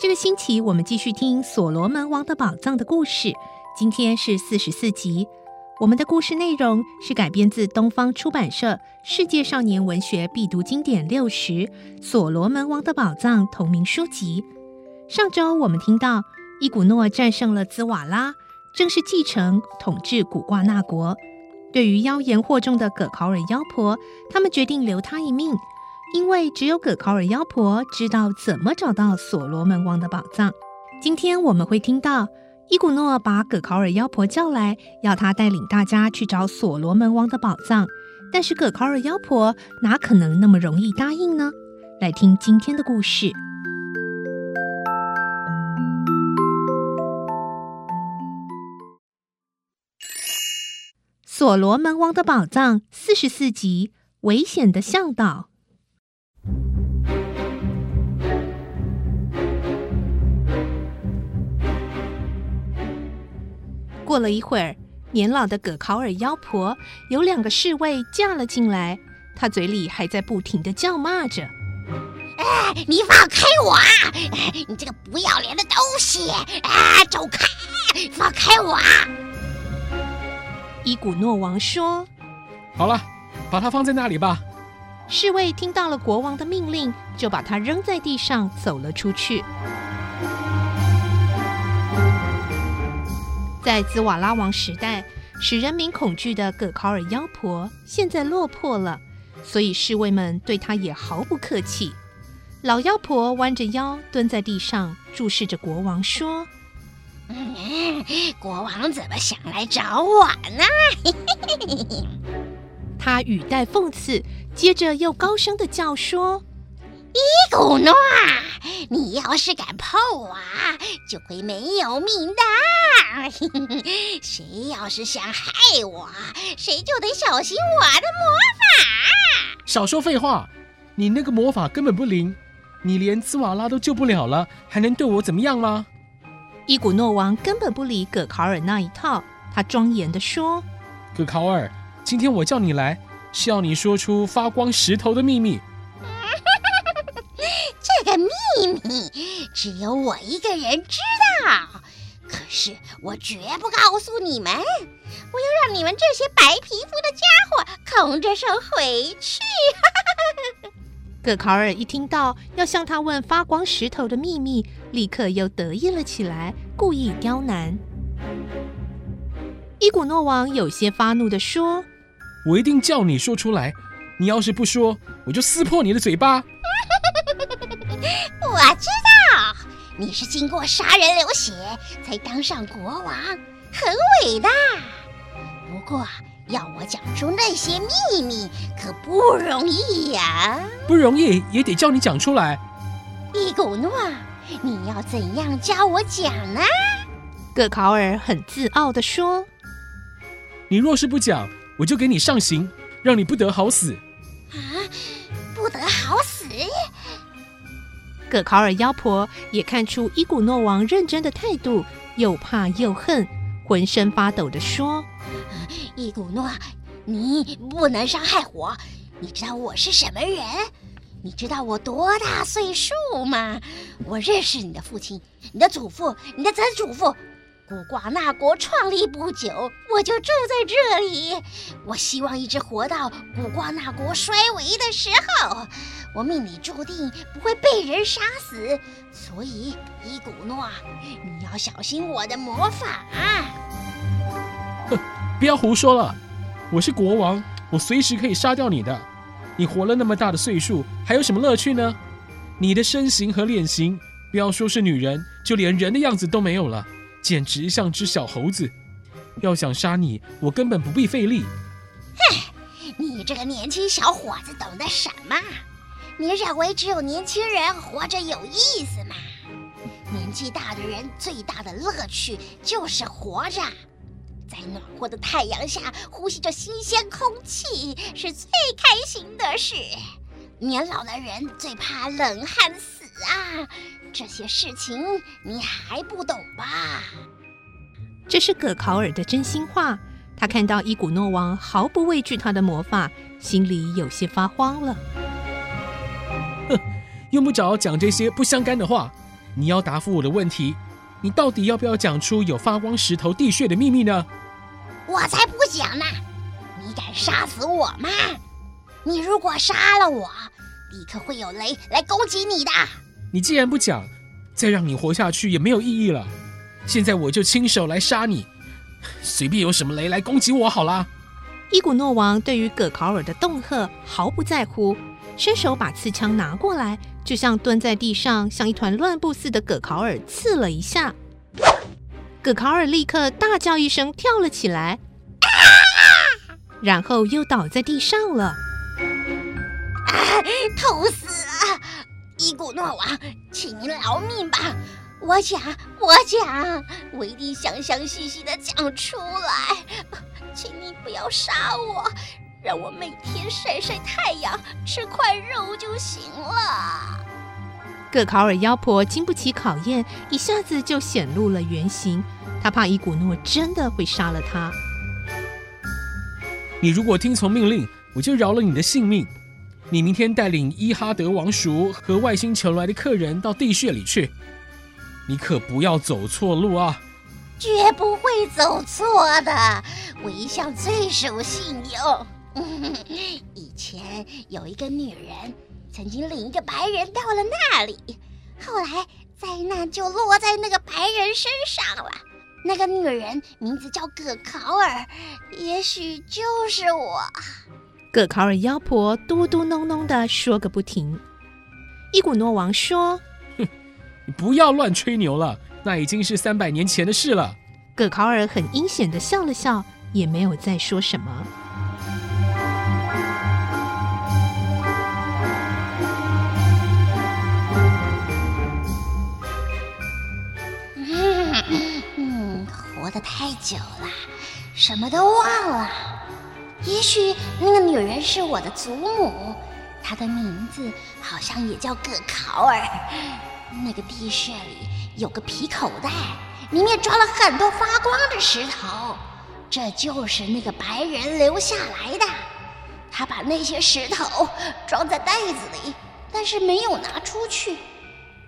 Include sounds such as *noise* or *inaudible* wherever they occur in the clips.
这个星期我们继续听《所罗门王的宝藏》的故事，今天是四十四集。我们的故事内容是改编自东方出版社《世界少年文学必读经典六十》《所罗门王的宝藏》同名书籍。上周我们听到伊古诺战胜了兹瓦拉，正式继承统治古挂纳国。对于妖言惑众的葛考尔妖婆，他们决定留他一命，因为只有葛考尔妖婆知道怎么找到所罗门王的宝藏。今天我们会听到伊古诺把葛考尔妖婆叫来，要他带领大家去找所罗门王的宝藏。但是葛考尔妖婆哪可能那么容易答应呢？来听今天的故事。所罗门王的宝藏四十四集：危险的向导。过了一会儿，年老的葛考尔妖婆有两个侍卫驾了进来，她嘴里还在不停的叫骂着：“哎，你放开我啊！*laughs* 你这个不要脸的东西！啊，走开！放开我啊！”伊古诺王说：“好了，把它放在那里吧。”侍卫听到了国王的命令，就把它扔在地上，走了出去。在兹瓦拉王时代，使人民恐惧的葛考尔妖婆现在落魄了，所以侍卫们对她也毫不客气。老妖婆弯着腰蹲在地上，注视着国王说。嗯，*laughs* 国王怎么想来找我呢？他语带讽刺，接着又高声的叫说：“伊古诺，你要是敢碰我，就会没有命的。谁要是想害我，谁就得小心我的魔法。”少说废话，你那个魔法根本不灵，你连兹瓦拉都救不了了，还能对我怎么样吗？伊古诺王根本不理葛考尔那一套，他庄严地说：“葛考尔，今天我叫你来，是要你说出发光石头的秘密。这个秘密只有我一个人知道，可是我绝不告诉你们，我要让你们这些白皮肤的家伙空着手回去。”葛考尔一听到要向他问发光石头的秘密，立刻又得意了起来，故意刁难。伊古诺王有些发怒地说：“我一定叫你说出来！你要是不说，我就撕破你的嘴巴。” *laughs* 我知道你是经过杀人流血才当上国王，很伟大。不过。要我讲出那些秘密可不容易呀、啊！不容易也得叫你讲出来。伊古诺，你要怎样教我讲呢？葛考尔很自傲地说：“你若是不讲，我就给你上刑，让你不得好死。”啊，不得好死！葛考尔妖婆也看出伊古诺王认真的态度，又怕又恨，浑身发抖地说。*laughs* 伊古诺，你不能伤害我。你知道我是什么人？你知道我多大岁数吗？我认识你的父亲、你的祖父、你的曾祖父。古瓜纳国创立不久，我就住在这里。我希望一直活到古瓜纳国衰微的时候。我命里注定不会被人杀死，所以伊古诺，你要小心我的魔法。哼，不要胡说了！我是国王，我随时可以杀掉你的。你活了那么大的岁数，还有什么乐趣呢？你的身形和脸型，不要说是女人，就连人的样子都没有了，简直像只小猴子。要想杀你，我根本不必费力。哼，你这个年轻小伙子懂得什么？你认为只有年轻人活着有意思吗？年纪大的人最大的乐趣就是活着，在暖和的太阳下呼吸着新鲜空气是最开心的事。年老的人最怕冷汗死啊，这些事情你还不懂吧？这是葛考尔的真心话。他看到伊古诺王毫不畏惧他的魔法，心里有些发慌了。哼用不着讲这些不相干的话，你要答复我的问题，你到底要不要讲出有发光石头地穴的秘密呢？我才不想呢！你敢杀死我吗？你如果杀了我，立刻会有雷来攻击你的。你既然不讲，再让你活下去也没有意义了。现在我就亲手来杀你，随便有什么雷来攻击我好啦。伊古诺王对于葛考尔的恫吓毫不在乎。伸手把刺枪拿过来，就像蹲在地上像一团乱布似的葛考尔刺了一下。葛考尔立刻大叫一声，跳了起来，然后又倒在地上了。啊，痛死了！伊古诺娃，请您饶命吧！我讲，我讲，我一定详详细细的讲出来，请你不要杀我。让我每天晒晒太阳，吃块肉就行了。葛考尔妖婆经不起考验，一下子就显露了原形。她怕伊古诺真的会杀了她。你如果听从命令，我就饶了你的性命。你明天带领伊哈德王叔和外星球来的客人到地穴里去。你可不要走错路啊！绝不会走错的，我一向最守信用。*laughs* 以前有一个女人，曾经领一个白人到了那里，后来灾难就落在那个白人身上了。那个女人名字叫葛考尔，也许就是我。葛考尔妖婆嘟嘟哝哝的说个不停。伊古诺王说：“哼，你不要乱吹牛了，那已经是三百年前的事了。”葛考尔很阴险的笑了笑，也没有再说什么。嗯，活得太久了，什么都忘了。也许那个女人是我的祖母，她的名字好像也叫葛考尔。那个地穴里有个皮口袋，里面装了很多发光的石头，这就是那个白人留下来的。他把那些石头装在袋子里，但是没有拿出去。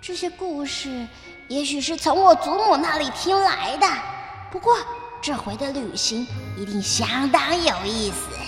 这些故事也许是从我祖母那里听来的。不过，这回的旅行一定相当有意思。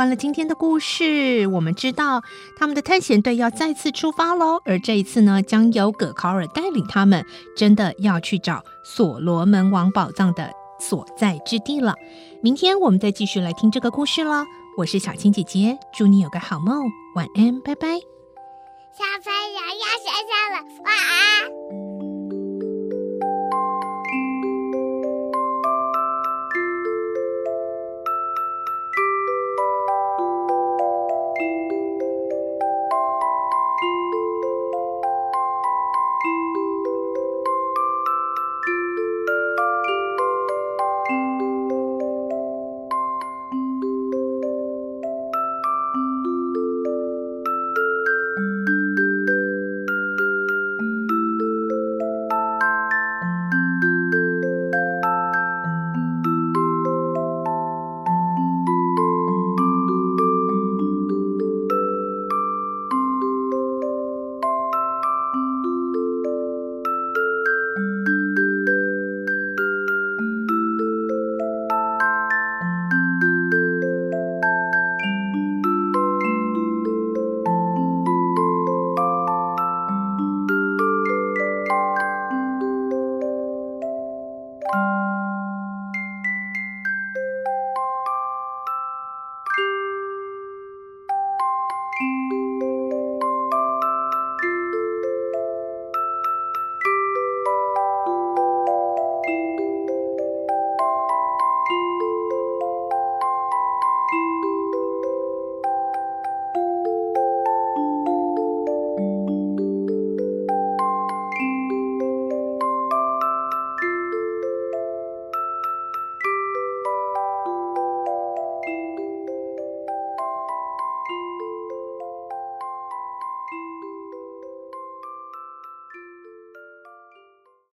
完了今天的故事，我们知道他们的探险队要再次出发喽。而这一次呢，将由葛考尔带领他们，真的要去找所罗门王宝藏的所在之地了。明天我们再继续来听这个故事喽。我是小青姐姐，祝你有个好梦，晚安，拜拜。小朋友要睡觉了，晚安。